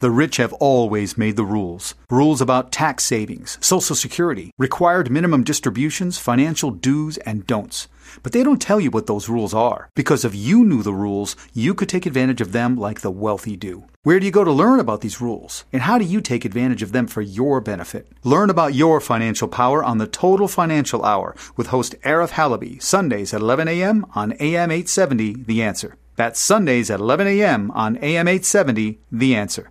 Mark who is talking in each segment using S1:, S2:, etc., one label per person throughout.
S1: The rich have always made the rules. Rules about tax savings, Social Security, required minimum distributions, financial do's and don'ts. But they don't tell you what those rules are, because if you knew the rules, you could take advantage of them like the wealthy do. Where do you go to learn about these rules? And how do you take advantage of them for your benefit? Learn about your financial power on the Total Financial Hour with host Arif Halaby, Sundays at 11 a.m. on AM 870, The Answer. That's Sundays at 11 a.m. on AM 870, The Answer.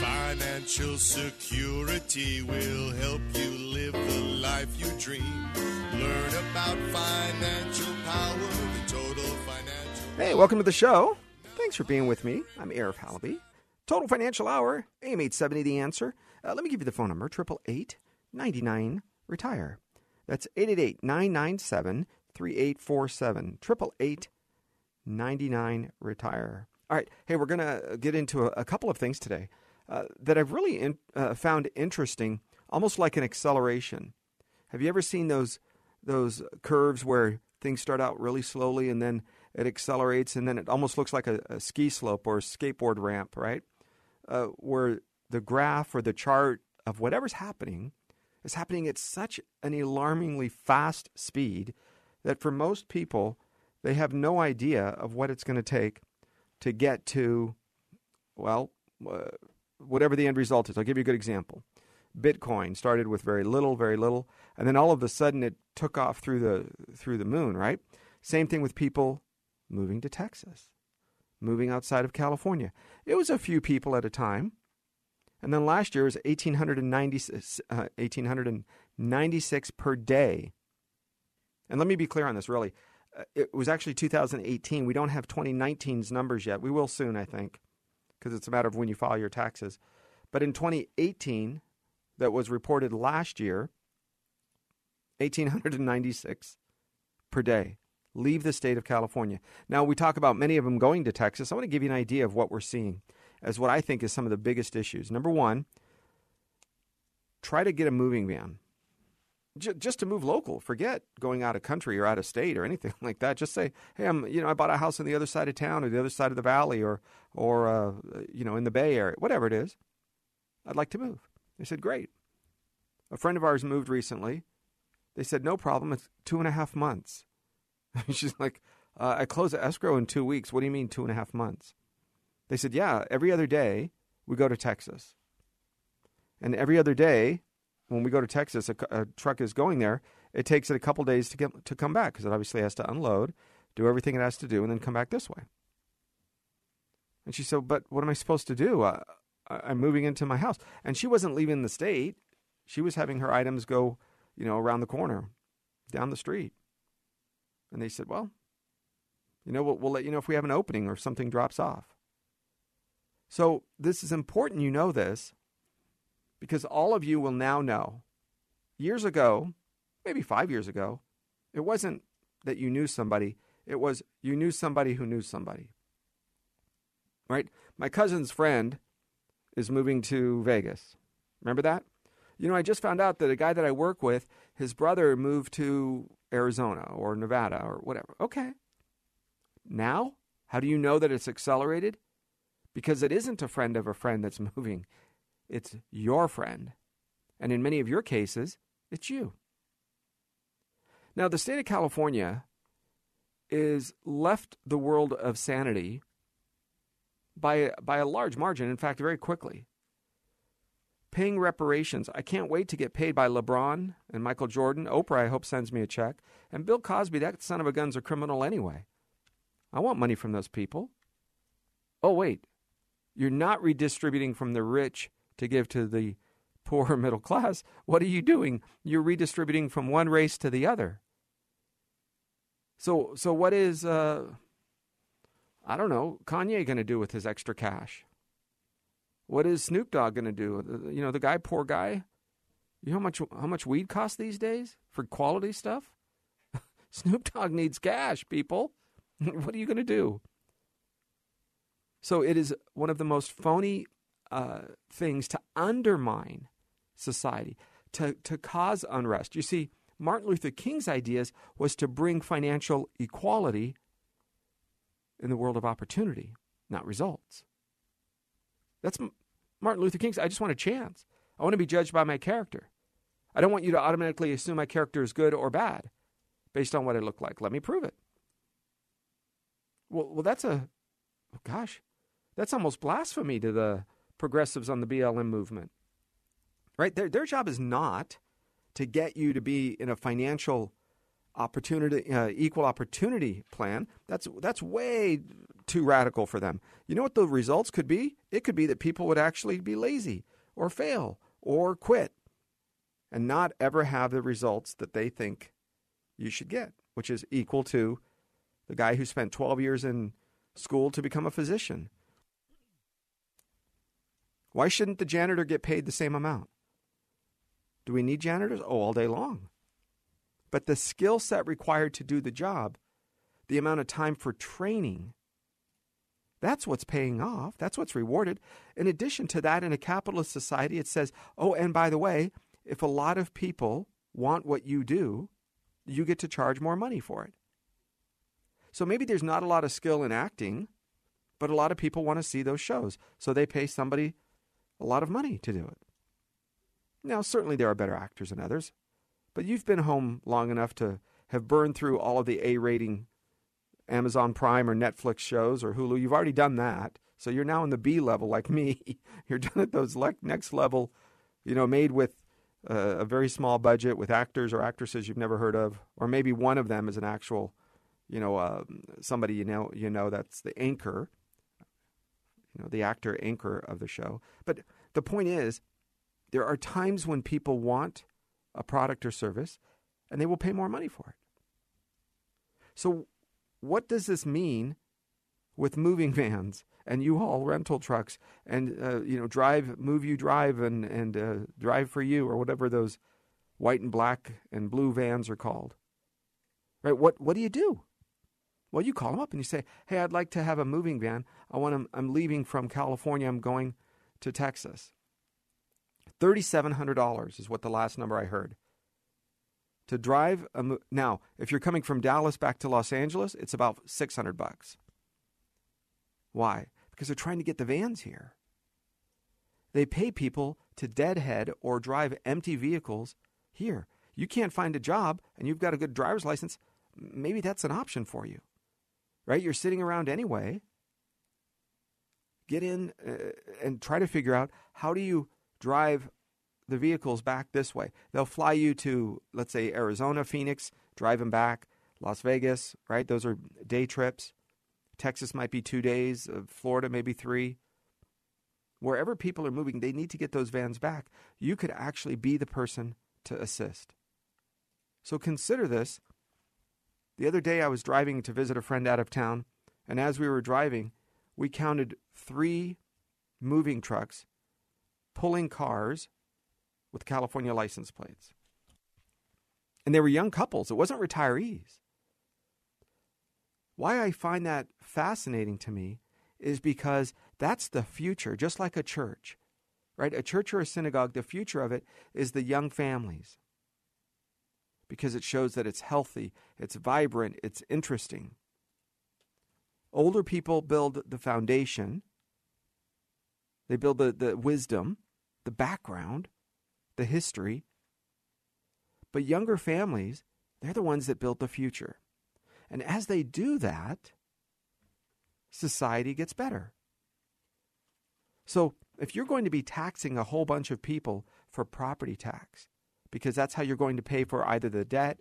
S2: Financial security will help you live the life you dream. Learn about financial power, the total financial.
S3: Hey, welcome to the show. Thanks for being with me. I'm Arif Halaby. Total Financial Hour, AM 870 The Answer. Uh, let me give you the phone number 888 99 Retire. That's 888 997 3847. 888 99 Retire. All right. Hey, we're going to get into a, a, couple of things today uh, that I've really in, uh, found interesting, almost like an acceleration. Have you ever seen those those curves where things start out really slowly and then it accelerates and then it almost looks like a, a ski slope or a skateboard ramp, right? Uh, where the graph or the chart of whatever's happening is happening at such an alarmingly fast speed that for most people, they have no idea of what it's going to take to get to, well, uh, whatever the end result is. I'll give you a good example. Bitcoin started with very little, very little, and then all of a sudden it took off through the through the moon, right? Same thing with people moving to Texas, moving outside of California. It was a few people at a time. And then last year was 1896, uh, 1896 per day. And let me be clear on this, really. Uh, it was actually 2018. We don't have 2019's numbers yet. We will soon, I think, because it's a matter of when you file your taxes. But in 2018, that was reported last year, 1,896 per day leave the state of California. Now, we talk about many of them going to Texas. I want to give you an idea of what we're seeing as what I think is some of the biggest issues. Number one, try to get a moving van just to move local. Forget going out of country or out of state or anything like that. Just say, "Hey, I'm you know I bought a house on the other side of town or the other side of the valley or or uh, you know in the Bay Area, whatever it is. I'd like to move." They said, "Great." A friend of ours moved recently. They said, "No problem. It's two and a half months." She's like, uh, "I close the escrow in two weeks. What do you mean two and a half months?" They said, "Yeah. Every other day we go to Texas, and every other day when we go to Texas, a, a, truck is going there. It takes it a couple days to get to come back because it obviously has to unload, do everything it has to do, and then come back this way. And she said, "But what am I supposed to do? I'm moving into my house." And she wasn't leaving the state; she was having her items go, you know, around the corner, down the street. And they said, "Well, you know, we'll, we'll let you know if we have an opening or something drops off." So this is important. You know this because all of you will now know. Years ago, maybe five years ago, it wasn't that you knew somebody, it was you knew somebody who knew somebody. Right? My cousin's friend is moving to Vegas. Remember that? You know, I just found out that a guy that I work with, his brother moved to Arizona or Nevada or whatever. Okay. Now, how do you know that it's accelerated? Because it isn't a friend of a friend that's moving it's your friend. And in many of your cases, it's you. Now, the state of California is left the world of sanity by, by a large margin, in fact, very quickly. Paying reparations. I can't wait to get paid by LeBron and Michael Jordan. Oprah, I hope, sends me a check. And Bill Cosby, that son of a gun's a criminal anyway. I want money from those people. Oh, wait. You're not redistributing from the rich to give to the poor middle class, what are you doing? You're redistributing from one race to the other. So, so what is? Uh, I don't know, Kanye going to do with his extra cash? What is Snoop Dogg going to do? You know, the guy, poor guy. You know how much how much weed costs these days for quality stuff? Snoop Dogg needs cash, people. what are you going to do? So it is one of the most phony uh, things to undermine society, to, to cause unrest. You see, Martin Luther King's ideas was to bring financial equality in the world of opportunity, not results. That's Martin Luther King's. I just want a chance. I want to be judged by my character. I don't want you to automatically assume my character is good or bad based on what I look like. Let me prove it. Well, well, that's a, oh gosh, that's almost blasphemy to the progressives on the BLM movement. Right? Their, their job is not to get you to be in a financial opportunity, uh, equal opportunity plan. That's, that's way too radical for them. You know what the results could be? It could be that people would actually be lazy or fail or quit and not ever have the results that they think you should get, which is equal to the guy who spent 12 years in school to become a physician. Why shouldn't the janitor get paid the same amount? Do we need janitors? Oh, all day long. But the skill set required to do the job, the amount of time for training, that's what's paying off. That's what's rewarded. In addition to that, in a capitalist society, it says, oh, and by the way, if a lot of people want what you do, you get to charge more money for it. So maybe there's not a lot of skill in acting, but a lot of people want to see those shows. So they pay somebody a lot of money to do it. Now, certainly there are better actors than others, but you've been home long enough to have burned through all of the A rating Amazon Prime or Netflix shows or Hulu. You've already done that. So you're now in the B level like me. you're done at those le- next level, you know, made with uh, a very small budget with actors or actresses you've never heard of, or maybe one of them is an actual you know, uh, somebody you know, you know, that's the anchor, you know, the actor anchor of the show. But the point is, there are times when people want a product or service, and they will pay more money for it. So, what does this mean with moving vans and U-Haul rental trucks and uh, you know, drive, move you drive, and and uh, drive for you, or whatever those white and black and blue vans are called? Right? What what do you do? Well, you call them up and you say, "Hey, I'd like to have a moving van. I want to, I'm leaving from California. I'm going to Texas." Thirty-seven hundred dollars is what the last number I heard. To drive a mo- now, if you're coming from Dallas back to Los Angeles, it's about six hundred bucks. Why? Because they're trying to get the vans here. They pay people to deadhead or drive empty vehicles here. You can't find a job and you've got a good driver's license. Maybe that's an option for you right? You're sitting around anyway. Get in uh, and try to figure out how do you drive the vehicles back this way. They'll fly you to, let's say, Arizona, Phoenix, drive them back, Las Vegas, right? Those are day trips. Texas might be two days, uh, Florida maybe three. Wherever people are moving, they need to get those vans back. You could actually be the person to assist. So consider this the other day, I was driving to visit a friend out of town, and as we were driving, we counted three moving trucks pulling cars with California license plates. And they were young couples, it wasn't retirees. Why I find that fascinating to me is because that's the future, just like a church, right? A church or a synagogue, the future of it is the young families because it shows that it's healthy, it's vibrant, it's interesting. Older people build the foundation, they build the, the wisdom, the background, the history. But younger families, they're the ones that build the future. And as they do that, society gets better. So, if you're going to be taxing a whole bunch of people for property tax, because that's how you're going to pay for either the debt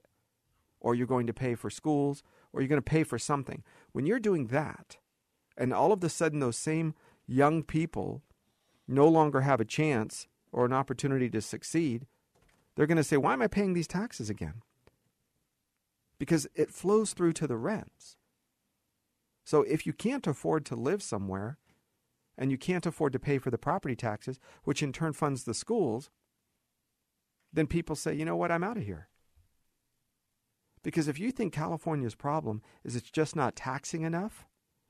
S3: or you're going to pay for schools or you're going to pay for something. When you're doing that, and all of a sudden those same young people no longer have a chance or an opportunity to succeed, they're going to say, Why am I paying these taxes again? Because it flows through to the rents. So if you can't afford to live somewhere and you can't afford to pay for the property taxes, which in turn funds the schools, then people say, you know what, I'm out of here. Because if you think California's problem is it's just not taxing enough,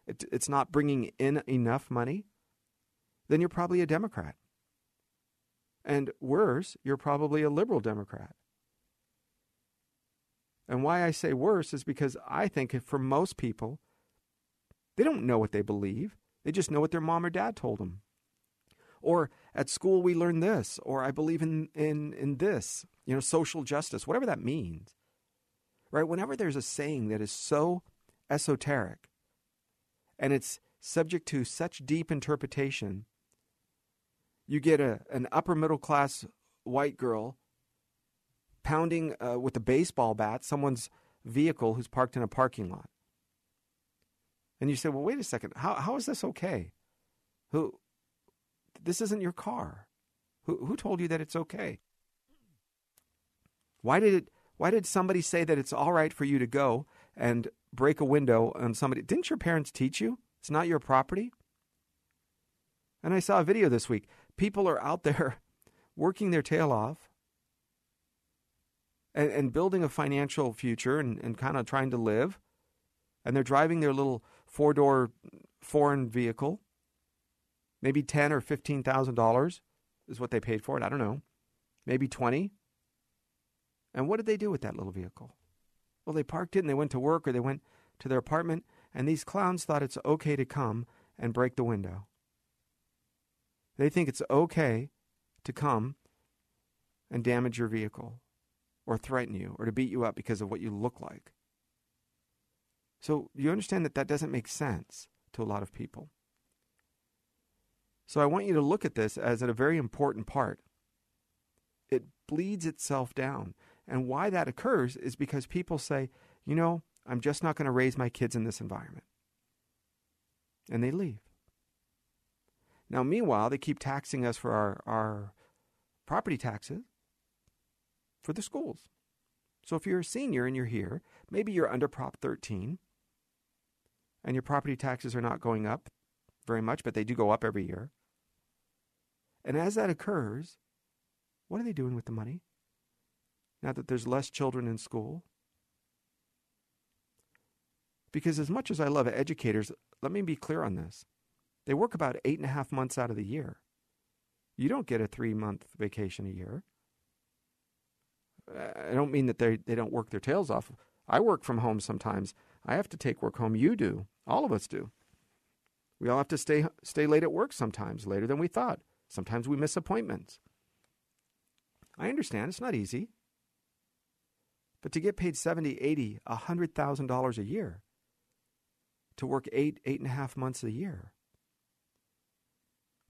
S3: it, it's not bringing in enough money, then you're probably a Democrat. And worse, you're probably a liberal Democrat. And why I say worse is because I think for most people, they don't know what they believe. They just know what their mom or dad told them. Or at school we learn this, or I believe in, in, in this, you know, social justice, whatever that means. Right? Whenever there's a saying that is so esoteric and it's subject to such deep interpretation, you get a, an upper middle class white girl pounding uh, with a baseball bat someone's vehicle who's parked in a parking lot. And you say, well, wait a second. How, how is this okay? Who, this isn't your car. Who, who told you that it's okay? Why did it, why did somebody say that it's all right for you to go and break a window on somebody? Didn't your parents teach you? It's not your property. And I saw a video this week. People are out there working their tail off and, and building a financial future and, and kind of trying to live. And they're driving their little four door foreign vehicle. Maybe ten or fifteen thousand dollars is what they paid for it. I don't know. Maybe twenty. And what did they do with that little vehicle? Well, they parked it and they went to work or they went to their apartment, and these clowns thought it's okay to come and break the window. They think it's okay to come and damage your vehicle or threaten you or to beat you up because of what you look like. So you understand that that doesn't make sense to a lot of people. So I want you to look at this as a very important part. It bleeds itself down. And why that occurs is because people say, you know, I'm just not going to raise my kids in this environment. And they leave. Now, meanwhile, they keep taxing us for our, our property taxes for the schools. So if you're a senior and you're here, maybe you're under Prop 13, and your property taxes are not going up very much, but they do go up every year. And as that occurs, what are they doing with the money? Now that there's less children in school? Because as much as I love educators, let me be clear on this. They work about eight and a half months out of the year. You don't get a three month vacation a year. I don't mean that they, they don't work their tails off. I work from home sometimes. I have to take work home. You do. All of us do. We all have to stay stay late at work sometimes, later than we thought. Sometimes we miss appointments. I understand it's not easy. But to get paid seventy, eighty, a hundred thousand dollars a year, to work eight, eight and a half months a year.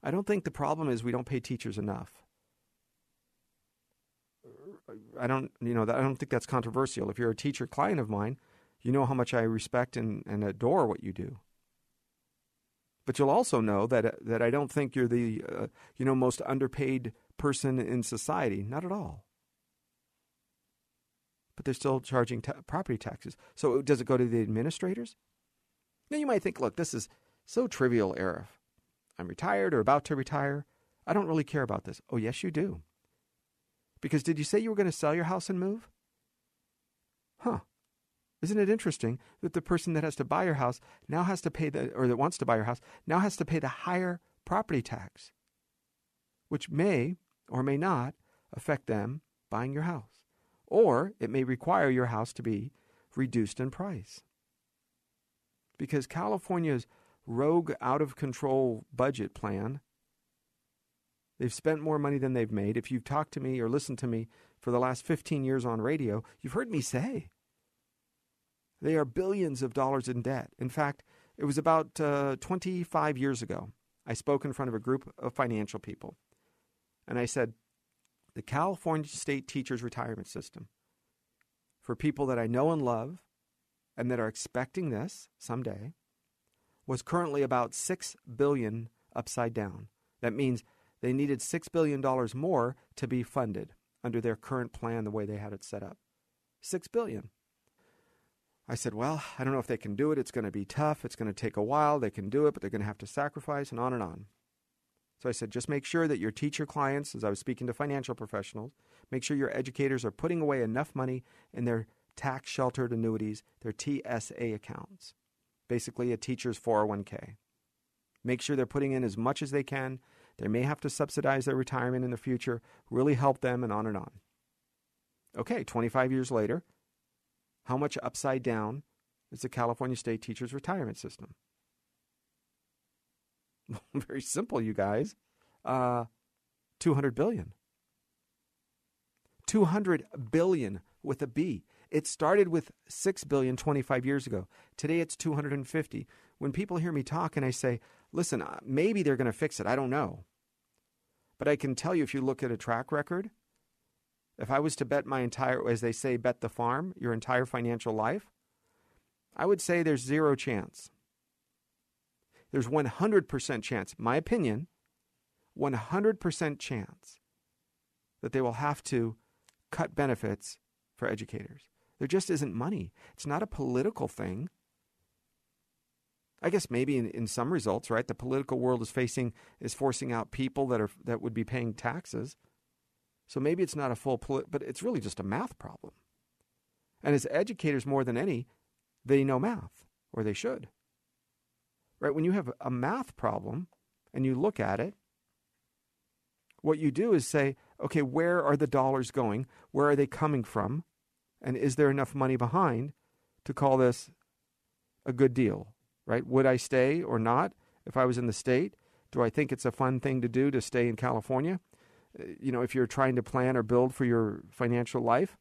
S3: I don't think the problem is we don't pay teachers enough. I don't, you know, I don't think that's controversial. If you're a teacher client of mine, you know how much I respect and, and adore what you do. But you'll also know that that I don't think you're the uh, you know most underpaid person in society. Not at all. But they're still charging property taxes. So does it go to the administrators? Now you might think, look, this is so trivial, Arif. I'm retired or about to retire. I don't really care about this. Oh, yes, you do. Because did you say you were going to sell your house and move? Huh. Isn't it interesting that the person that has to buy your house now has to pay the, or that wants to buy your house, now has to pay the higher property tax, which may or may not affect them buying your house. Or it may require your house to be reduced in price. Because California's rogue, out of control budget plan They've spent more money than they've made. If you've talked to me or listened to me for the last 15 years on radio, you've heard me say they are billions of dollars in debt. In fact, it was about uh, 25 years ago. I spoke in front of a group of financial people. And I said, the California State Teachers Retirement System, for people that I know and love and that are expecting this someday, was currently about 6 billion upside down. That means they needed $6 billion more to be funded under their current plan, the way they had it set up. $6 billion. I said, Well, I don't know if they can do it. It's going to be tough. It's going to take a while. They can do it, but they're going to have to sacrifice, and on and on. So I said, Just make sure that your teacher clients, as I was speaking to financial professionals, make sure your educators are putting away enough money in their tax sheltered annuities, their TSA accounts, basically a teacher's 401k. Make sure they're putting in as much as they can. They may have to subsidize their retirement in the future, really help them, and on and on. Okay, 25 years later, how much upside down is the California State Teachers Retirement System? Very simple, you guys. Uh, 200 billion. 200 billion with a B. It started with 6 billion 25 years ago. Today it's 250. When people hear me talk and I say, listen, uh, maybe they're going to fix it, I don't know. But I can tell you if you look at a track record, if I was to bet my entire, as they say, bet the farm, your entire financial life, I would say there's zero chance. There's 100% chance, my opinion, 100% chance that they will have to cut benefits for educators. There just isn't money. It's not a political thing. I guess maybe in, in some results, right? The political world is facing is forcing out people that are that would be paying taxes. So maybe it's not a full, but it's really just a math problem. And as educators, more than any, they know math, or they should. Right? When you have a math problem and you look at it, what you do is say, okay, where are the dollars going? Where are they coming from? And is there enough money behind to call this a good deal? Right? Would I stay or not if I was in the state? Do I think it's a fun thing to do to stay in California? You know, if you're trying to plan or build for your financial life,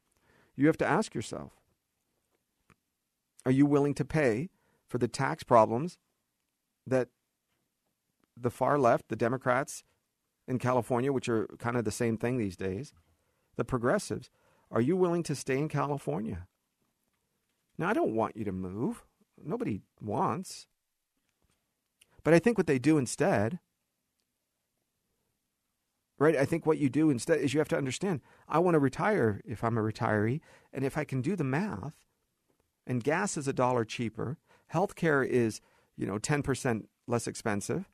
S3: you have to ask yourself Are you willing to pay for the tax problems that the far left, the Democrats in California, which are kind of the same thing these days, the progressives, are you willing to stay in California? Now, I don't want you to move. Nobody wants. But I think what they do instead right? I think what you do instead is you have to understand I want to retire if I'm a retiree, and if I can do the math, and gas is a dollar cheaper, healthcare is, you know, 10% less expensive,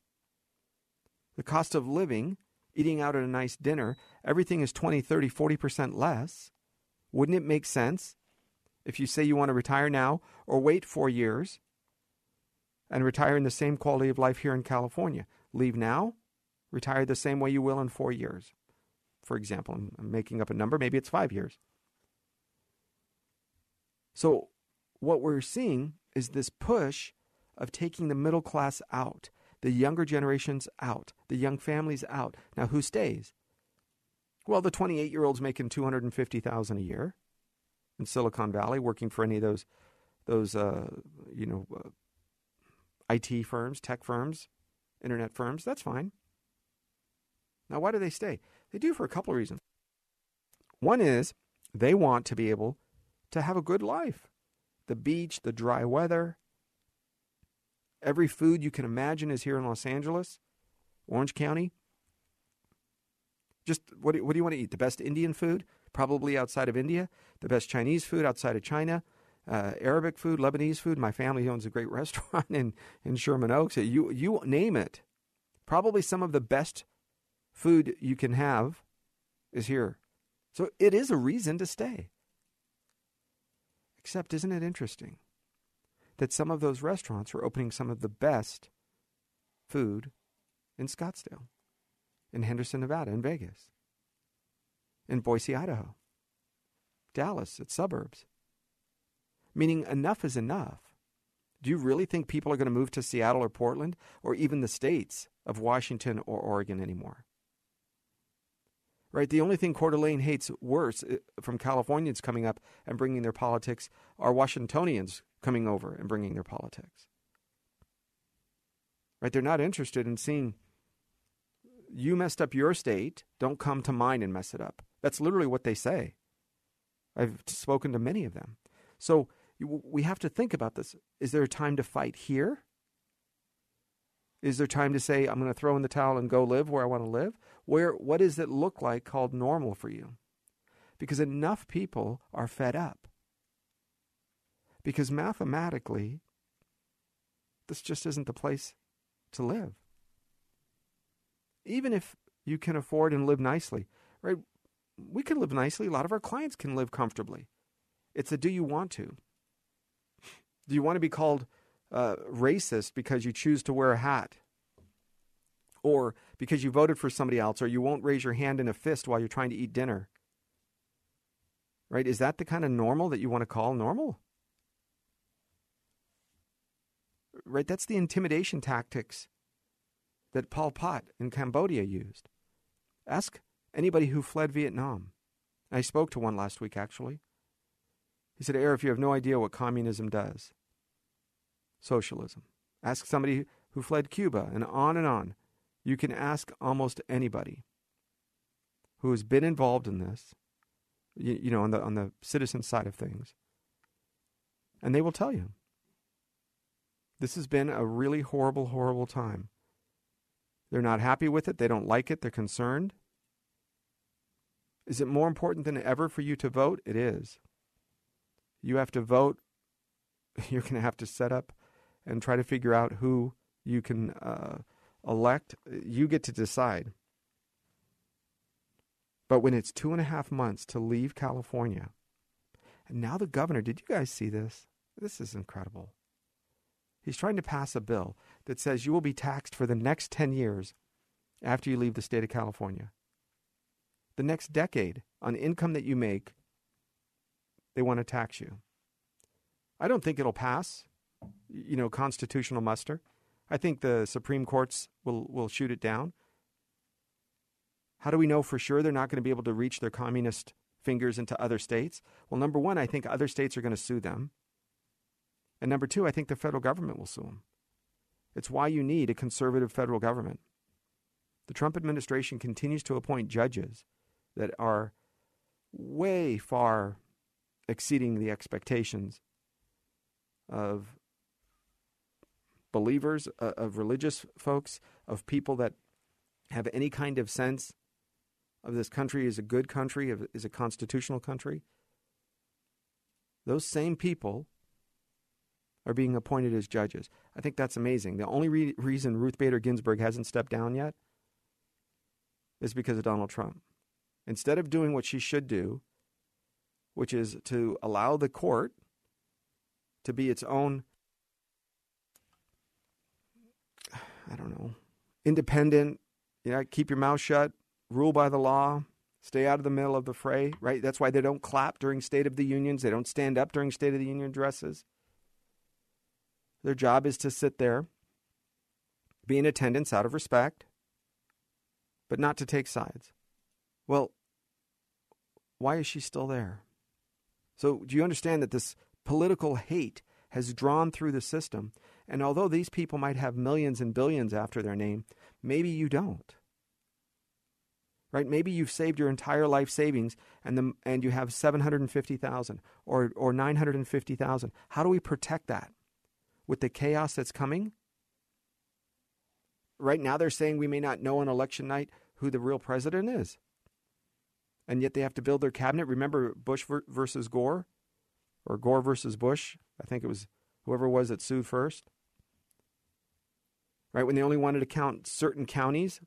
S3: the cost of living, eating out at a nice dinner, everything is 20, 30, 40% less. Wouldn't it make sense if you say you want to retire now or wait four years and retire in the same quality of life here in California? Leave now, retire the same way you will in four years. For example, I'm making up a number, maybe it's five years. So, what we're seeing is this push of taking the middle class out, the younger generations out, the young families out. Now, who stays? Well, the 28 year olds making 250000 a year in Silicon Valley, working for any of those, those uh, you know, uh, IT firms, tech firms, internet firms. That's fine. Now, why do they stay? They do for a couple of reasons. One is they want to be able to have a good life. The beach, the dry weather, every food you can imagine is here in Los Angeles, Orange County. Just what do, what do you want to eat? The best Indian food, probably outside of India. The best Chinese food outside of China. Uh, Arabic food, Lebanese food. My family owns a great restaurant in, in Sherman Oaks. You you name it. Probably some of the best food you can have is here. So it is a reason to stay. Except, isn't it interesting that some of those restaurants are opening some of the best food in Scottsdale, in Henderson, Nevada, in Vegas, in Boise, Idaho, Dallas, its suburbs? Meaning, enough is enough. Do you really think people are going to move to Seattle or Portland or even the states of Washington or Oregon anymore? Right? The only thing Coeur d'Alene hates worse uh, from Californians coming up and bringing their politics are Washingtonians coming over and bringing their politics. Right? They're not interested in seeing you messed up your state, don't come to mine and mess it up. That's literally what they say. I've spoken to many of them. So we have to think about this. Is there a time to fight here? Is there time to say, I'm going to throw in the towel and go live where I want to live? Where, what does it look like called normal for you? Because enough people are fed up. because mathematically, this just isn't the place to live. Even if you can afford and live nicely, right? We can live nicely. A lot of our clients can live comfortably. It's a do you want to? Do you want to be called uh, racist because you choose to wear a hat? Or because you voted for somebody else, or you won't raise your hand in a fist while you're trying to eat dinner? Right? Is that the kind of normal that you want to call normal? Right? That's the intimidation tactics that Pol Pot in Cambodia used. Ask anybody who fled Vietnam. I spoke to one last week, actually. He said, Arif, you have no idea what communism does. Socialism. Ask somebody who fled Cuba, and on and on. You can ask almost anybody who has been involved in this, you, you know, on the, on the citizen side of things, and they will tell you. This has been a really horrible, horrible time. They're not happy with it. They don't like it. They're concerned. Is it more important than ever for you to vote? It is. You have to vote. You're going to have to set up and try to figure out who you can uh, elect. You get to decide. But when it's two and a half months to leave California, and now the governor, did you guys see this? This is incredible. He's trying to pass a bill that says you will be taxed for the next 10 years after you leave the state of California. The next decade on income that you make, they want to tax you. I don't think it'll pass, you know, constitutional muster. I think the Supreme Courts will, will shoot it down. How do we know for sure they're not going to be able to reach their communist fingers into other states? Well, number one, I think other states are going to sue them. And number two, I think the federal government will sue them. It's why you need a conservative federal government. The Trump administration continues to appoint judges that are way far exceeding the expectations of believers, uh, of religious folks, of people that have any kind of sense of this country is a good country, is a constitutional country. Those same people are being appointed as judges. I think that's amazing. The only re- reason Ruth Bader Ginsburg hasn't stepped down yet is because of Donald Trump. Instead of doing what she should do, which is to allow the court to be its own, I don't know, independent, you know, keep your mouth shut, rule by the law, stay out of the middle of the fray, right? That's why they don't clap during State of the Unions, they don't stand up during State of the Union addresses. Their job is to sit there, be in attendance out of respect, but not to take sides. Well, why is she still there? So, do you understand that this political hate has drawn through the system? And although these people might have millions and billions after their name, maybe you don't. Right? Maybe you've saved your entire life savings and the, and you have 750,000 or or 950,000. How do we protect that? with the chaos that's coming? Right now, they're saying we may not know on election night who the real president is. And yet they have to build their cabinet. Remember Bush versus Gore? Or Gore versus Bush? I think it was whoever it was that sued first. Right? When they only wanted to count certain counties.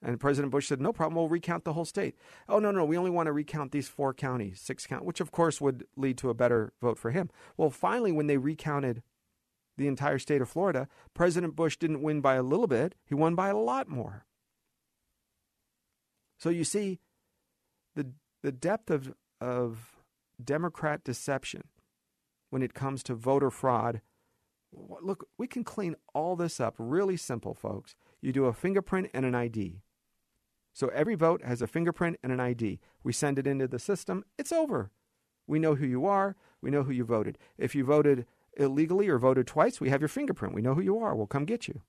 S3: And President Bush said, no problem, we'll recount the whole state. Oh, no, no, we only want to recount these four counties, six count, which of course would lead to a better vote for him. Well, finally, when they recounted the entire state of Florida, President Bush didn't win by a little bit, he won by a lot more. So you see, the, the depth of, of Democrat deception when it comes to voter fraud. Look, we can clean all this up really simple, folks. You do a fingerprint and an ID. So every vote has a fingerprint and an ID. We send it into the system, it's over. We know who you are, we know who you voted. If you voted illegally or voted twice, we have your fingerprint. We know who you are. We'll come get you.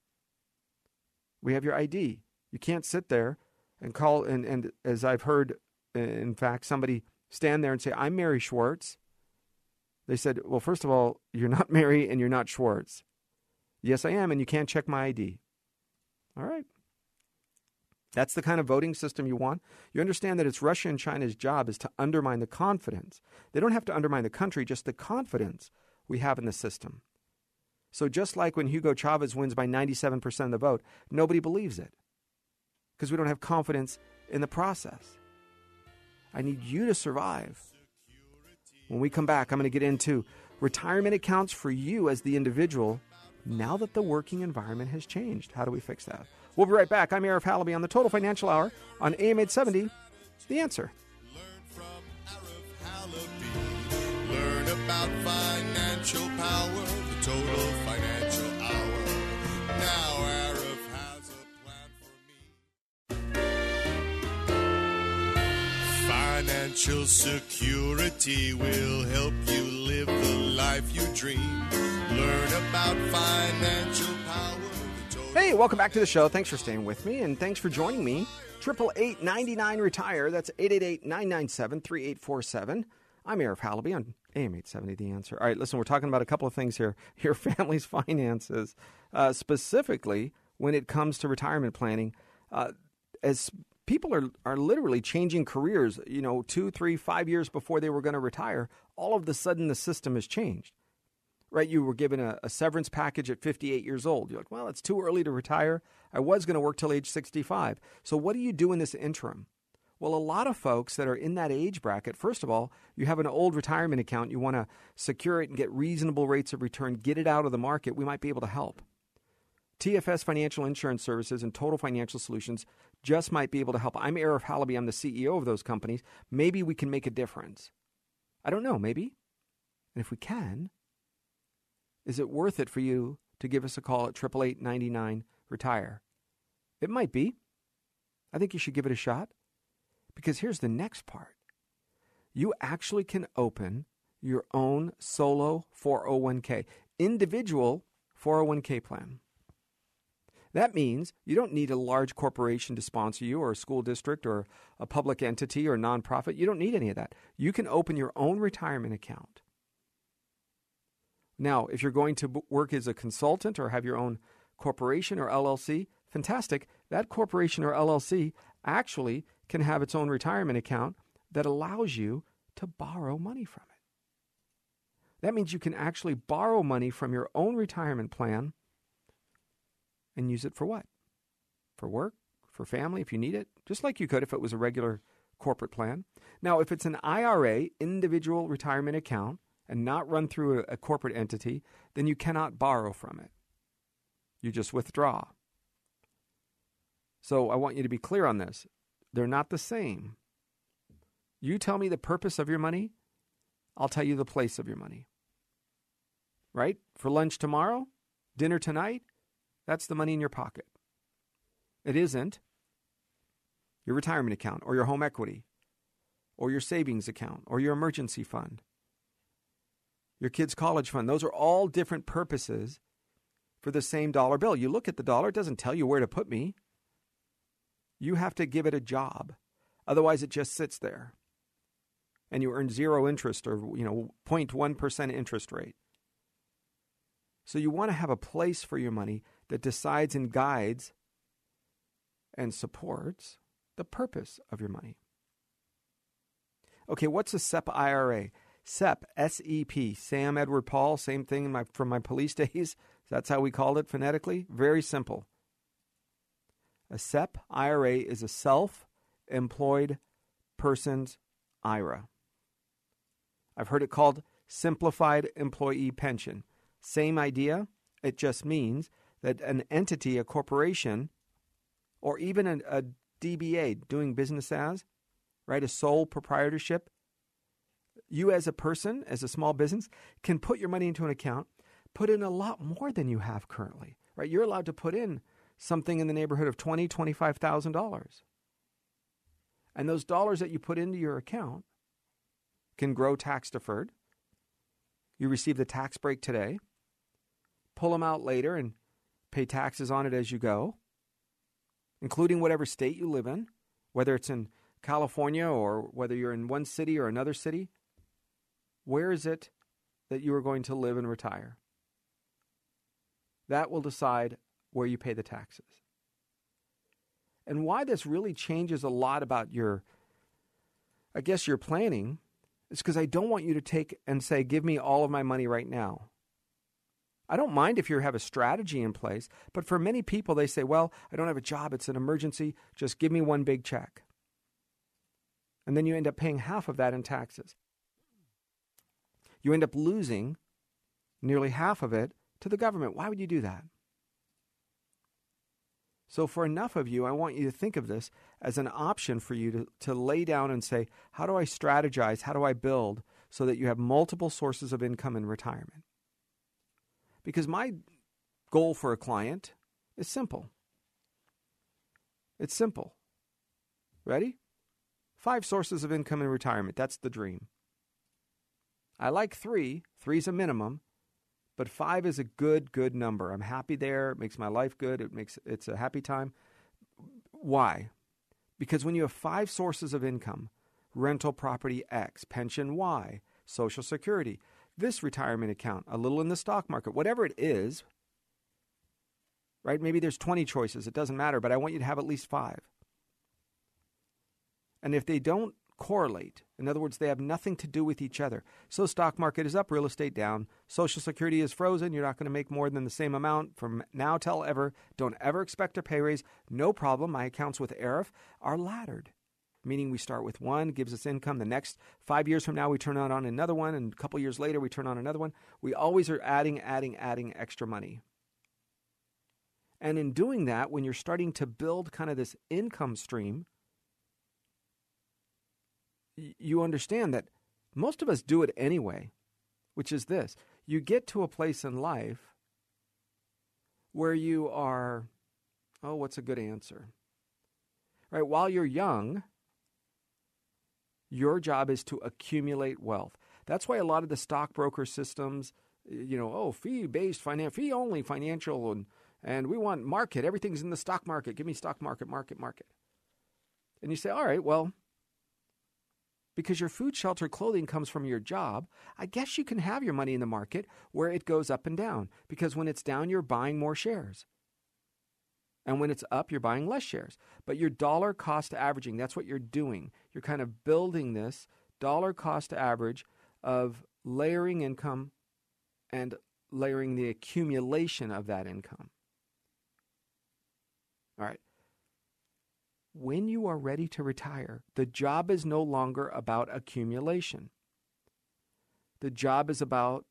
S3: We have your ID. You can't sit there and call, and, and as I've heard, in fact, somebody stand there and say, I'm Mary Schwartz. They said, Well, first of all, you're not Mary and you're not Schwartz. Yes, I am, and you can't check my ID. All right. That's the kind of voting system you want. You understand that it's Russia and China's job is to undermine the confidence. They don't have to undermine the country, just the confidence we have in the system. So just like when Hugo Chavez wins by 97% of the vote, nobody believes it because we don't have confidence in the process. I need you to survive. When we come back, I'm going to get into retirement accounts for you as the individual now that the working environment has changed. How do we fix that? We'll be right back. I'm Arif Halaby on the Total Financial Hour on AM 870. The answer.
S2: Learn about financial power, Security will help you live the life you dream. Learn about financial power.
S3: Hey, welcome back to the show. Thanks for staying with me and thanks for joining me. Triple eight ninety nine retire. That's 888-997-3847. I'm Arif Halaby on AM 870 The Answer. All right, listen, we're talking about a couple of things here. Your family's finances, uh, specifically when it comes to retirement planning. Uh, as people are, are literally changing careers, you know, two, three, five years before they were going to retire, all of the sudden the system has changed right? You were given a, a, severance package at 58 years old. You're like, well, it's too early to retire. I was going to work till age 65. So, what do you do in this interim? Well, a lot of folks that are in that age bracket, first of all, you have an old retirement account, you want to secure it and get reasonable rates of return, get it out of the market, we might be able to help. TFS Financial Insurance Services and Total Financial Solutions just might be able to help. I'm Arif Halaby, I'm the CEO of those companies. Maybe we can make a difference. I don't know, maybe. And if we can, is it worth it for you to give us a call at 888 retire? It might be. I think you should give it a shot. Because here's the next part you actually can open your own solo 401k, individual 401k plan. That means you don't need a large corporation to sponsor you, or a school district, or a public entity, or nonprofit. You don't need any of that. You can open your own retirement account. Now, if you're going to work as a consultant or have your own corporation or LLC, fantastic. That corporation or LLC actually can have its own retirement account that allows you to borrow money from it. That means you can actually borrow money from your own retirement plan and use it for what? For work, for family, if you need it, just like you could if it was a regular corporate plan. Now, if it's an IRA, individual retirement account, and not run through a, a corporate entity, then you cannot borrow from it. You just withdraw. So I want you to be clear on this. They're not the same. You tell me the purpose of your money, I'll tell you the place of your money. Right? For lunch tomorrow, dinner tonight, that's the money in your pocket. It isn't your retirement account or your home equity or your savings account or your emergency fund your kids' college fund. Those are all different purposes for the same dollar bill. You look at the dollar, it doesn't tell you where to put me. You have to give it a job. Otherwise, it just sits there. And you earn zero interest or, you know, 0.1% interest rate. So you want to have a place for your money that decides and guides and supports the purpose of your money. Okay, what's a SEP IRA? SEP, S E P, Sam Edward Paul, same thing my, from my police days. That's how we called it phonetically. Very simple. A SEP IRA is a self employed person's IRA. I've heard it called simplified employee pension. Same idea. It just means that an entity, a corporation, or even a, a DBA, doing business as, right, a sole proprietorship, you as a person, as a small business, can put your money into an account, put in a lot more than you have currently. Right? You're allowed to put in something in the neighborhood of twenty, twenty-five thousand dollars. And those dollars that you put into your account can grow tax deferred. You receive the tax break today, pull them out later and pay taxes on it as you go, including whatever state you live in, whether it's in California or whether you're in one city or another city. Where is it that you are going to live and retire? That will decide where you pay the taxes. And why this really changes a lot about your, I guess, your planning is because I don't want you to take and say, give me all of my money right now. I don't mind if you have a strategy in place, but for many people, they say, well, I don't have a job, it's an emergency, just give me one big check. And then you end up paying half of that in taxes. You end up losing nearly half of it to the government. Why would you do that? So, for enough of you, I want you to think of this as an option for you to, to lay down and say, How do I strategize? How do I build so that you have multiple sources of income in retirement? Because my goal for a client is simple. It's simple. Ready? Five sources of income in retirement. That's the dream. I like three. Three's a minimum but five is a good, good number. I'm happy there. It makes my life good. It makes it's a happy time. Why? Because when you have five sources of income, rental property X, pension Y, Social Security, this retirement account, a little in the stock market, whatever it is, right? Maybe there's 20 choices. It doesn't matter, but I want you to have at least five. And if they don't correlate. In other words, they have nothing to do with each other. So stock market is up, real estate down, social security is frozen, you're not going to make more than the same amount from now till ever. Don't ever expect a pay raise. No problem. My accounts with Arif are laddered. Meaning we start with one, gives us income. The next five years from now, we turn on another one, and a couple years later, we turn on another one. We always are adding, adding, adding extra money. And in doing that, when you're starting to build kind of this income stream, you understand that most of us do it anyway, which is this you get to a place in life where you are, oh, what's a good answer? Right, while you're young, your job is to accumulate wealth. That's why a lot of the stockbroker systems, you know, oh, fee based fee only financial, and, and we want market. Everything's in the stock market. Give me stock market, market, market. And you say, all right, well, because your food, shelter, clothing comes from your job, I guess you can have your money in the market where it goes up and down. Because when it's down, you're buying more shares. And when it's up, you're buying less shares. But your dollar cost averaging, that's what you're doing. You're kind of building this dollar cost average of layering income and layering the accumulation of that income. All right when you are ready to retire, the job is no longer about accumulation. The job is about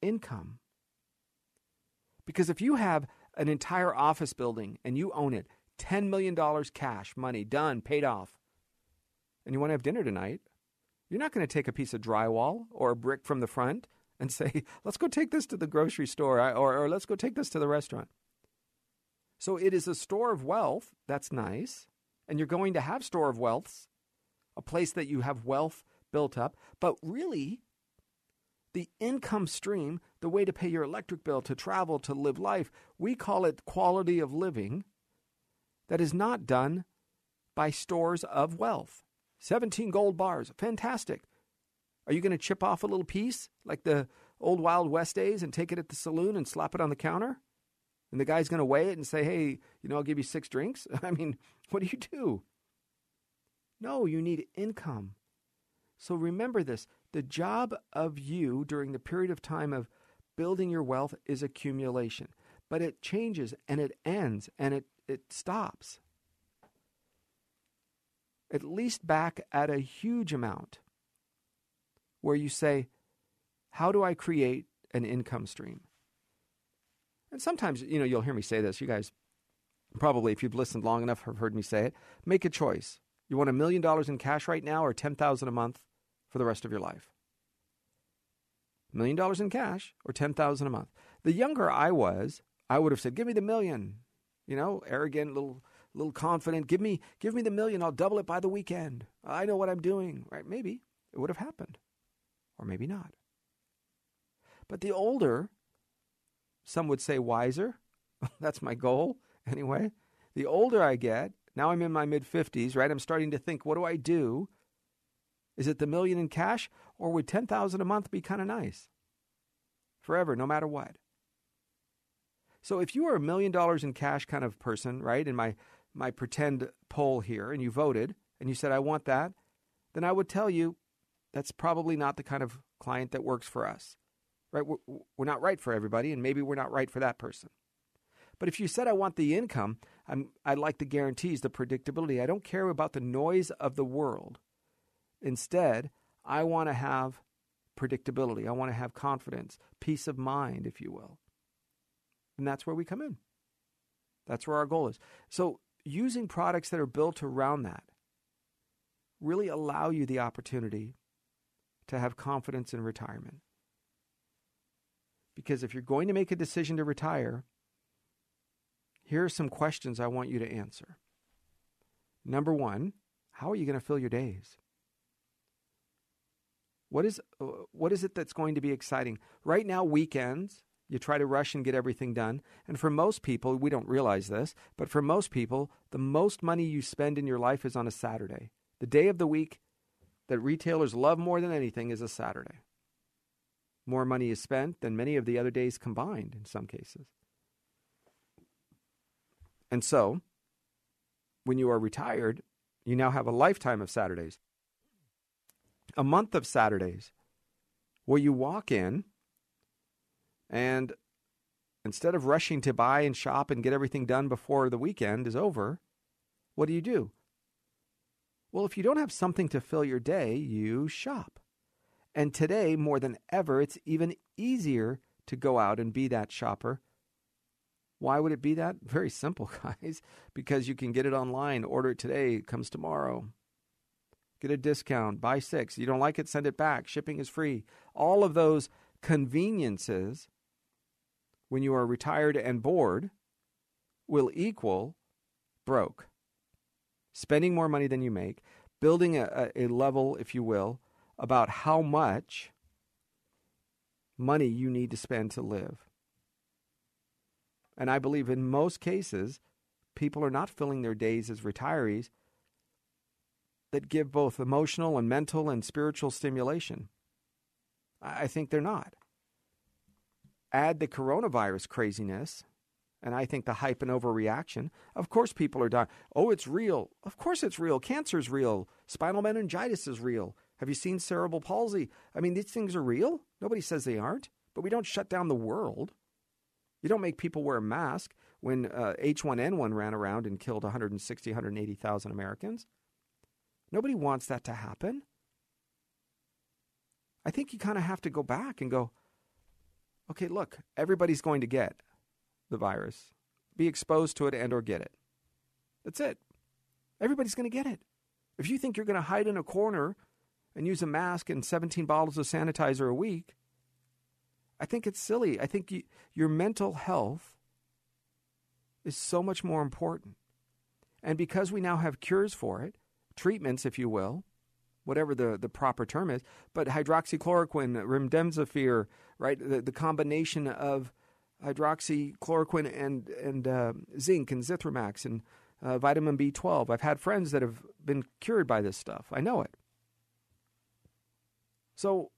S3: income. Because if you have an entire office building and you own it, $10 million cash, money, done, paid off, and you want to have dinner tonight, you're not going to take a piece of drywall or a brick from the front and say, let's go take this to the grocery store or, or let's go take this to the restaurant. So it is a store of wealth. That's nice and you're going to have store of wealths, a place that you have wealth built up. But really, the income stream, the way to pay your electric bill, to travel, to live life, we call it quality of living that is not done by stores of wealth. 17 gold bars, fantastic. Are you going to chip off a little piece like the old Wild West days and take it at the saloon and slap it on the counter? and the guy's going to weigh it and say, hey, you know, I'll give you six drinks? I mean, what do you do? No, you need income. So remember this the job of you during the period of time of building your wealth is accumulation, but it changes and it ends and it, it stops. At least back at a huge amount where you say, How do I create an income stream? And sometimes, you know, you'll hear me say this. You guys probably, if you've listened long enough, have heard me say it. Make a choice. You want a million dollars in cash right now or 10000 a month for the rest of your life? A million dollars in cash or 10000 a month? The younger I was, I would have said, give me the million. You know, arrogant, little little confident. Give me, give me the million. I'll double it by the weekend. I know what I'm doing. Right? Maybe it would have happened, or maybe not. But the older some would say wiser. That's my goal anyway. The older I get, now I'm in my mid 50s, right? I'm starting to think, what do I do? Is it the million in cash or would 10,000 a month be kind of nice? Forever, no matter what. So if you are a million dollars in cash kind of person, right? In my my pretend poll here and you voted and you said, I want that, then I would tell you that's probably not the kind of client that works for us. Right? We're not right for everybody, and maybe we're not right for that person. But if you said, I want the income, I'm, I like the guarantees, the predictability. I don't care about the noise of the world. Instead, I want to have predictability. I want to have confidence, peace of mind, if you will. And that's where we come in. That's where our goal is. So, using products that are built around that really allow you the opportunity to have confidence in retirement. Because if you're going to make a decision to retire, here are some questions I want you to answer. Number one, how are you going to fill your days? What is, uh, what is it that's going to be exciting? Right now, weekends, you try to rush and get everything done. And for most people, we don't realize this, but for most people, the most money you spend in your life is on a Saturday. The day of the week that retailers love more than anything is a Saturday. More money is spent than many of the other days combined in some cases. And so, when you are retired, you now have a lifetime of Saturdays, a month of Saturdays, where you walk in and instead of rushing to buy and shop and get everything done before the weekend is over, what do you do? Well, if you don't have something to fill your day, you shop. And today, more than ever, it's even easier to go out and be that shopper. Why would it be that? Very simple, guys. Because you can get it online, order it today, it comes tomorrow. Get a discount, buy six. You don't like it, send it back. Shipping is free. All of those conveniences, when you are retired and bored, will equal broke spending more money than you make, building a, a level, if you will, about how much money you need to spend to live. And I believe in most cases, people are not filling their days as retirees that give both emotional and mental and spiritual stimulation. I think they're not. Add the coronavirus craziness and I think the hype and overreaction. Of course, people are dying. Oh, it's real. Of course, it's real. Cancer is real. Spinal meningitis is real. Have you seen cerebral palsy? I mean, these things are real. Nobody says they aren't, but we don't shut down the world. You don't make people wear a mask when uh, H1N1 ran around and killed 160, 180,000 Americans. Nobody wants that to happen. I think you kind of have to go back and go, okay, look, everybody's going to get the virus, be exposed to it and or get it. That's it. Everybody's going to get it. If you think you're going to hide in a corner and use a mask and 17 bottles of sanitizer a week, I think it's silly. I think you, your mental health is so much more important. And because we now have cures for it, treatments, if you will, whatever the, the proper term is, but hydroxychloroquine, remdesivir, right? The, the combination of hydroxychloroquine and and uh, zinc and Zithromax and uh, vitamin B12. I've had friends that have been cured by this stuff. I know it. So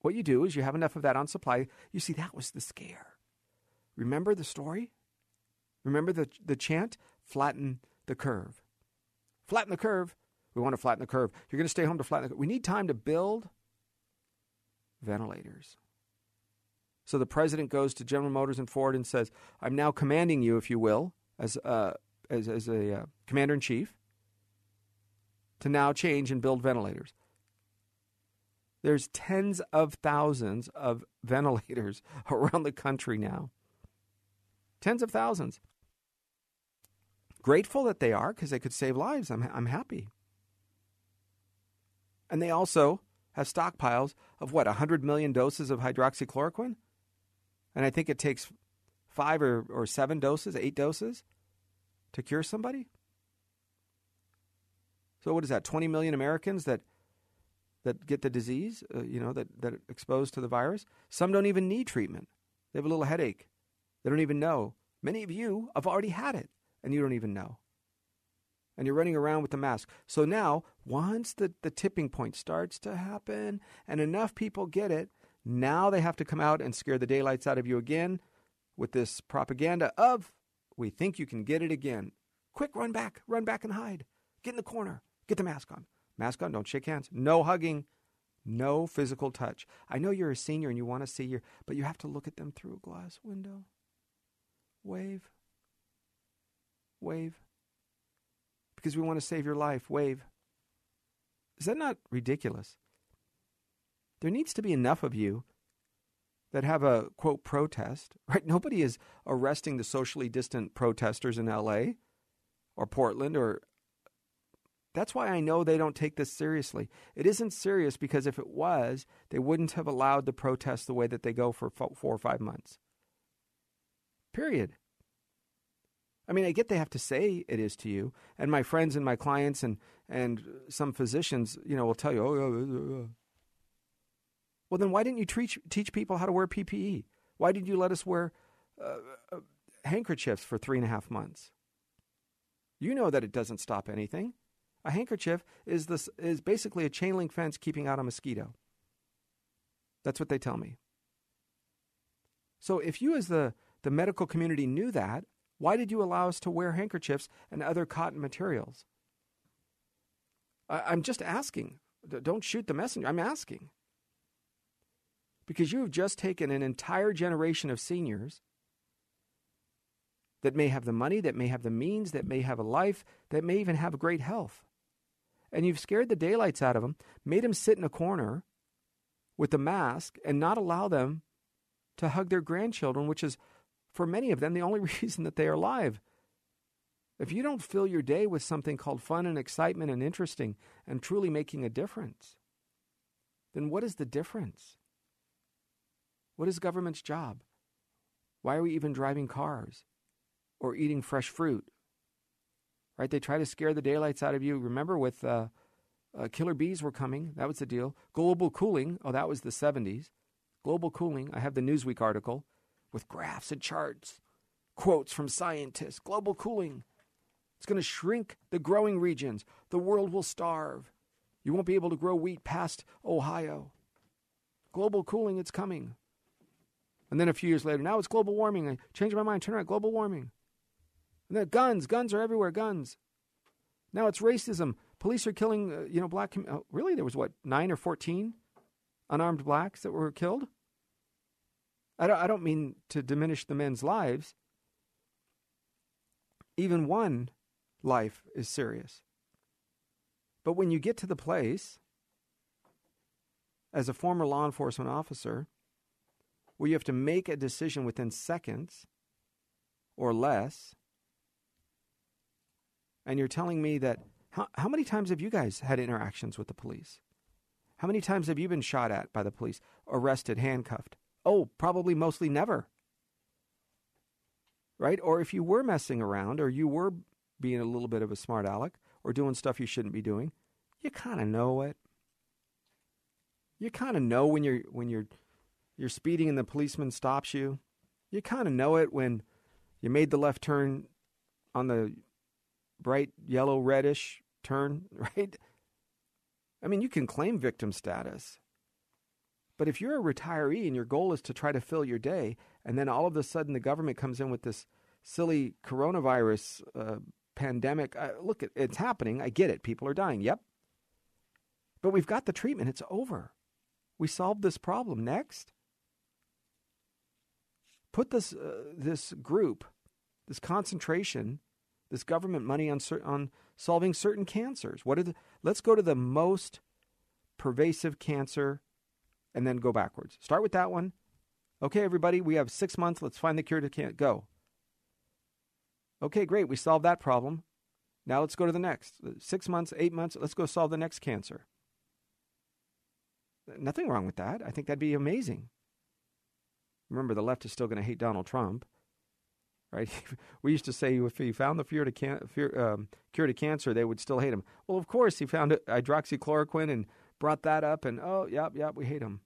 S3: what you do is you have enough of that on supply. You see, that was the scare. Remember the story? Remember the the chant? Flatten the curve. Flatten the curve. We want to flatten the curve. You're going to stay home to flatten the curve. We need time to build ventilators. So the president goes to General Motors and Ford and says, "I'm now commanding you, if you will, as uh, as, as a uh, commander in chief, to now change and build ventilators." There's tens of thousands of ventilators around the country now. Tens of thousands. Grateful that they are because they could save lives. I'm, I'm happy. And they also have stockpiles of what, 100 million doses of hydroxychloroquine? And I think it takes five or, or seven doses, eight doses to cure somebody. So what is that? 20 million Americans that that get the disease, uh, you know, that that are exposed to the virus. Some don't even need treatment. They have a little headache. They don't even know. Many of you have already had it and you don't even know. And you're running around with the mask. So now, once the, the tipping point starts to happen and enough people get it, now they have to come out and scare the daylights out of you again with this propaganda of, we think you can get it again. Quick, run back, run back and hide. Get in the corner. Get the mask on. Mask on, don't shake hands. No hugging. No physical touch. I know you're a senior and you want to see your, but you have to look at them through a glass window. Wave. Wave. Because we want to save your life. Wave. Is that not ridiculous? There needs to be enough of you that have a quote protest, right? Nobody is arresting the socially distant protesters in LA or Portland or that's why I know they don't take this seriously. It isn't serious because if it was, they wouldn't have allowed the protests the way that they go for four or five months. Period. I mean, I get they have to say it is to you, and my friends and my clients and and some physicians, you know, will tell you, oh, yeah. Well, then why didn't you teach teach people how to wear PPE? Why did you let us wear uh, uh, handkerchiefs for three and a half months? You know that it doesn't stop anything. A handkerchief is this is basically a chain link fence keeping out a mosquito. That's what they tell me. So if you as the, the medical community knew that, why did you allow us to wear handkerchiefs and other cotton materials? I, I'm just asking. Don't shoot the messenger. I'm asking. Because you have just taken an entire generation of seniors that may have the money, that may have the means, that may have a life, that may even have great health and you've scared the daylights out of them, made them sit in a corner with a mask, and not allow them to hug their grandchildren, which is, for many of them, the only reason that they are alive. If you don't fill your day with something called fun and excitement and interesting and truly making a difference, then what is the difference? What is government's job? Why are we even driving cars or eating fresh fruit right? They try to scare the daylights out of you. Remember, with uh, uh, killer bees were coming. That was the deal. Global cooling. Oh, that was the 70s. Global cooling. I have the Newsweek article with graphs and charts, quotes from scientists. Global cooling. It's going to shrink the growing regions. The world will starve. You won't be able to grow wheat past Ohio. Global cooling, it's coming. And then a few years later, now it's global warming. I changed my mind, turn around, global warming. And then guns, guns are everywhere, guns. Now it's racism. Police are killing, uh, you know, black. Com- oh, really, there was what nine or fourteen unarmed blacks that were killed. I don't, I don't mean to diminish the men's lives. Even one life is serious. But when you get to the place, as a former law enforcement officer, where you have to make a decision within seconds or less and you're telling me that how, how many times have you guys had interactions with the police? How many times have you been shot at by the police, arrested, handcuffed? Oh, probably mostly never. Right? Or if you were messing around or you were being a little bit of a smart aleck or doing stuff you shouldn't be doing, you kind of know it. You kind of know when you're when you're you're speeding and the policeman stops you. You kind of know it when you made the left turn on the bright yellow reddish turn, right? I mean, you can claim victim status. But if you're a retiree and your goal is to try to fill your day, and then all of a sudden the government comes in with this silly coronavirus uh, pandemic, uh, look, it's happening. I get it. People are dying. Yep. But we've got the treatment. It's over. We solved this problem. Next. Put this, uh, this group, this concentration this government money on on solving certain cancers. What are the, let's go to the most pervasive cancer and then go backwards. Start with that one. Okay, everybody, we have six months. Let's find the cure to can't go. Okay, great. We solved that problem. Now let's go to the next. Six months, eight months. Let's go solve the next cancer. Nothing wrong with that. I think that'd be amazing. Remember, the left is still going to hate Donald Trump right? we used to say if he found the cure to, can- um, cure to cancer, they would still hate him. Well, of course, he found hydroxychloroquine and brought that up, and oh, yep, yep, we hate him.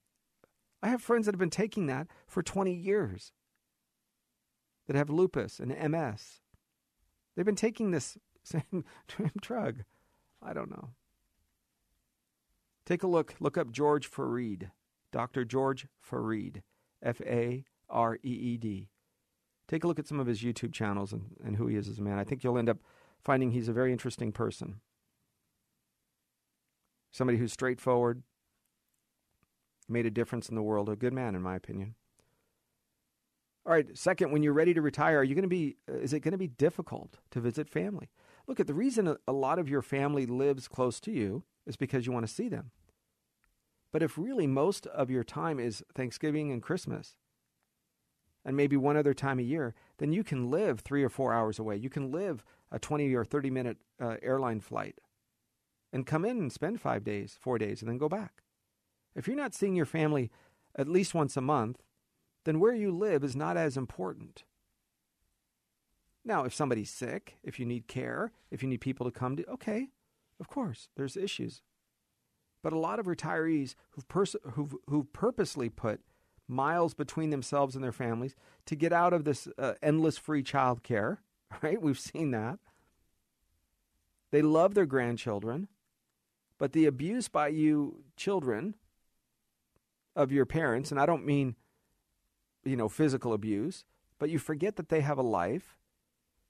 S3: I have friends that have been taking that for 20 years that have lupus and MS. They've been taking this same drug. I don't know. Take a look. Look up George Fareed, Dr. George Fareed, F A R E E D take a look at some of his YouTube channels and, and who he is as a man. I think you'll end up finding he's a very interesting person. Somebody who's straightforward, made a difference in the world, a good man, in my opinion. All right, second, when you're ready to retire, are you going to be, uh, is it going to be difficult to visit family? Look, at the reason a lot of your family lives close to you is because you want to see them. But if really most of your time is Thanksgiving and Christmas, and maybe one other time a year, then you can live three or four hours away. You can live a 20 or 30 minute uh, airline flight and come in and spend five days, four days, and then go back. If you're not seeing your family at least once a month, then where you live is not as important. Now, if somebody's sick, if you need care, if you need people to come to, okay, of course, there's issues. But a lot of retirees who've, pers- who've, who've purposely put miles between themselves and their families to get out of this uh, endless free child care, right? We've seen that. They love their grandchildren, but the abuse by you children of your parents, and I don't mean, you know, physical abuse, but you forget that they have a life.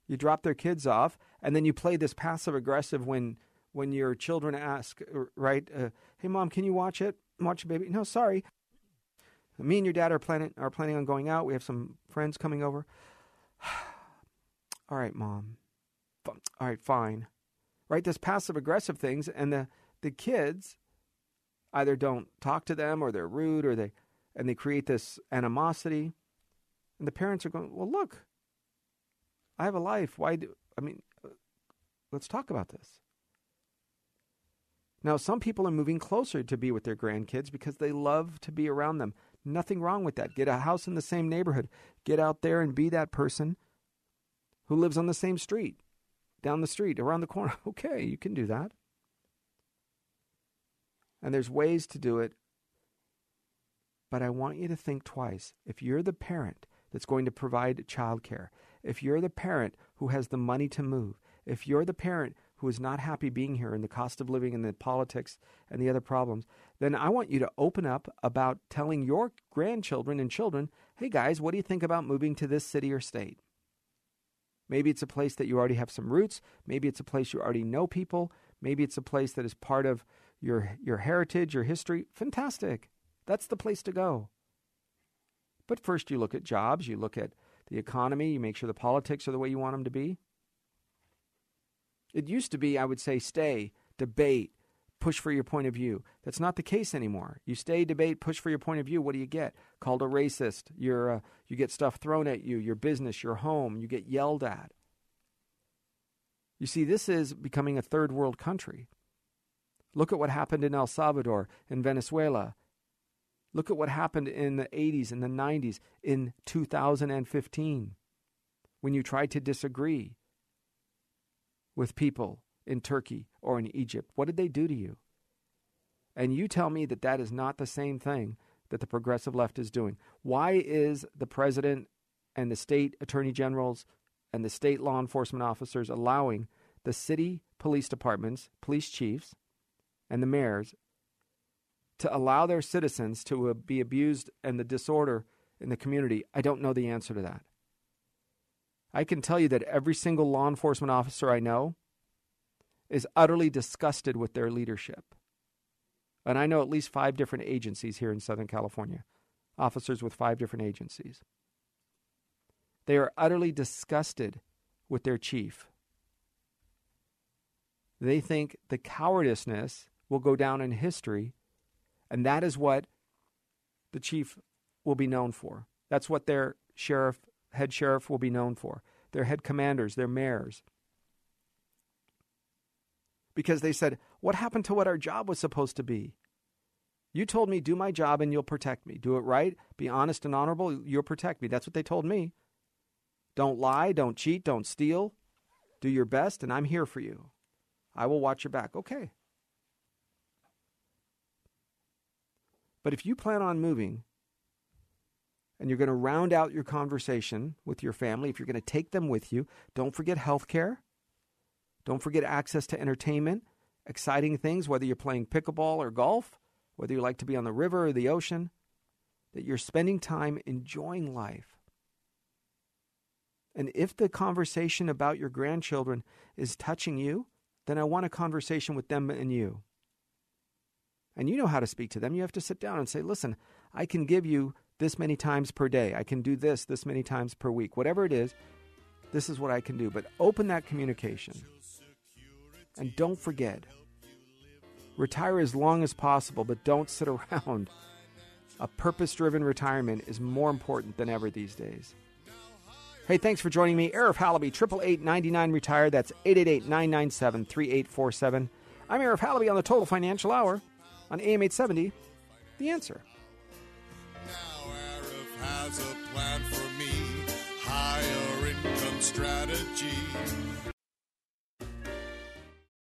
S3: You drop their kids off, and then you play this passive aggressive when when your children ask, right? Uh, hey, mom, can you watch it? Watch it, baby. No, sorry. Me and your dad are planning are planning on going out. We have some friends coming over. All right, mom. All right, fine. Right, this passive aggressive things, and the the kids either don't talk to them, or they're rude, or they and they create this animosity. And the parents are going, well, look, I have a life. Why do I mean? Let's talk about this. Now, some people are moving closer to be with their grandkids because they love to be around them. Nothing wrong with that. Get a house in the same neighborhood. Get out there and be that person who lives on the same street, down the street, around the corner. Okay, you can do that. And there's ways to do it. But I want you to think twice. If you're the parent that's going to provide childcare, if you're the parent who has the money to move, if you're the parent who is not happy being here and the cost of living and the politics and the other problems, then I want you to open up about telling your grandchildren and children, hey guys, what do you think about moving to this city or state? Maybe it's a place that you already have some roots. Maybe it's a place you already know people. Maybe it's a place that is part of your, your heritage, your history. Fantastic. That's the place to go. But first, you look at jobs, you look at the economy, you make sure the politics are the way you want them to be. It used to be, I would say, stay, debate, push for your point of view. That's not the case anymore. You stay, debate, push for your point of view. What do you get? Called a racist. You're, uh, you get stuff thrown at you, your business, your home. You get yelled at. You see, this is becoming a third world country. Look at what happened in El Salvador, in Venezuela. Look at what happened in the 80s and the 90s, in 2015, when you tried to disagree with people in Turkey or in Egypt? What did they do to you? And you tell me that that is not the same thing that the progressive left is doing. Why is the president and the state attorney generals and the state law enforcement officers allowing the city police departments, police chiefs, and the mayors to allow their citizens to be abused and the disorder in the community? I don't know the answer to that. I can tell you that every single law enforcement officer I know is utterly disgusted with their leadership. And I know at least five different agencies here in Southern California, officers with five different agencies. They are utterly disgusted with their chief. They think the cowardiceness will go down in history, and that is what the chief will be known for. That's what their sheriff head sheriff will be known for, their head commanders, their mayors. Because they said, What happened to what our job was supposed to be? You told me, do my job and you'll protect me. Do it right, be honest and honorable, you'll protect me. That's what they told me. Don't lie, don't cheat, don't steal. Do your best, and I'm here for you. I will watch your back. Okay. But if you plan on moving and you're going to round out your conversation with your family, if you're going to take them with you, don't forget health care. Don't forget access to entertainment, exciting things, whether you're playing pickleball or golf, whether you like to be on the river or the ocean, that you're spending time enjoying life. And if the conversation about your grandchildren is touching you, then I want a conversation with them and you. And you know how to speak to them. You have to sit down and say, listen, I can give you this many times per day. I can do this this many times per week. Whatever it is, this is what I can do. But open that communication. And don't forget retire as long as possible, but don't sit around. A purpose driven retirement is more important than ever these days. Hey, thanks for joining me. Arif Halaby, 888 99 Retire. That's 888 997 3847. I'm Arif Halaby on the Total Financial Hour on AM 870. The answer.
S2: Now Arif has a plan for me, higher income strategy.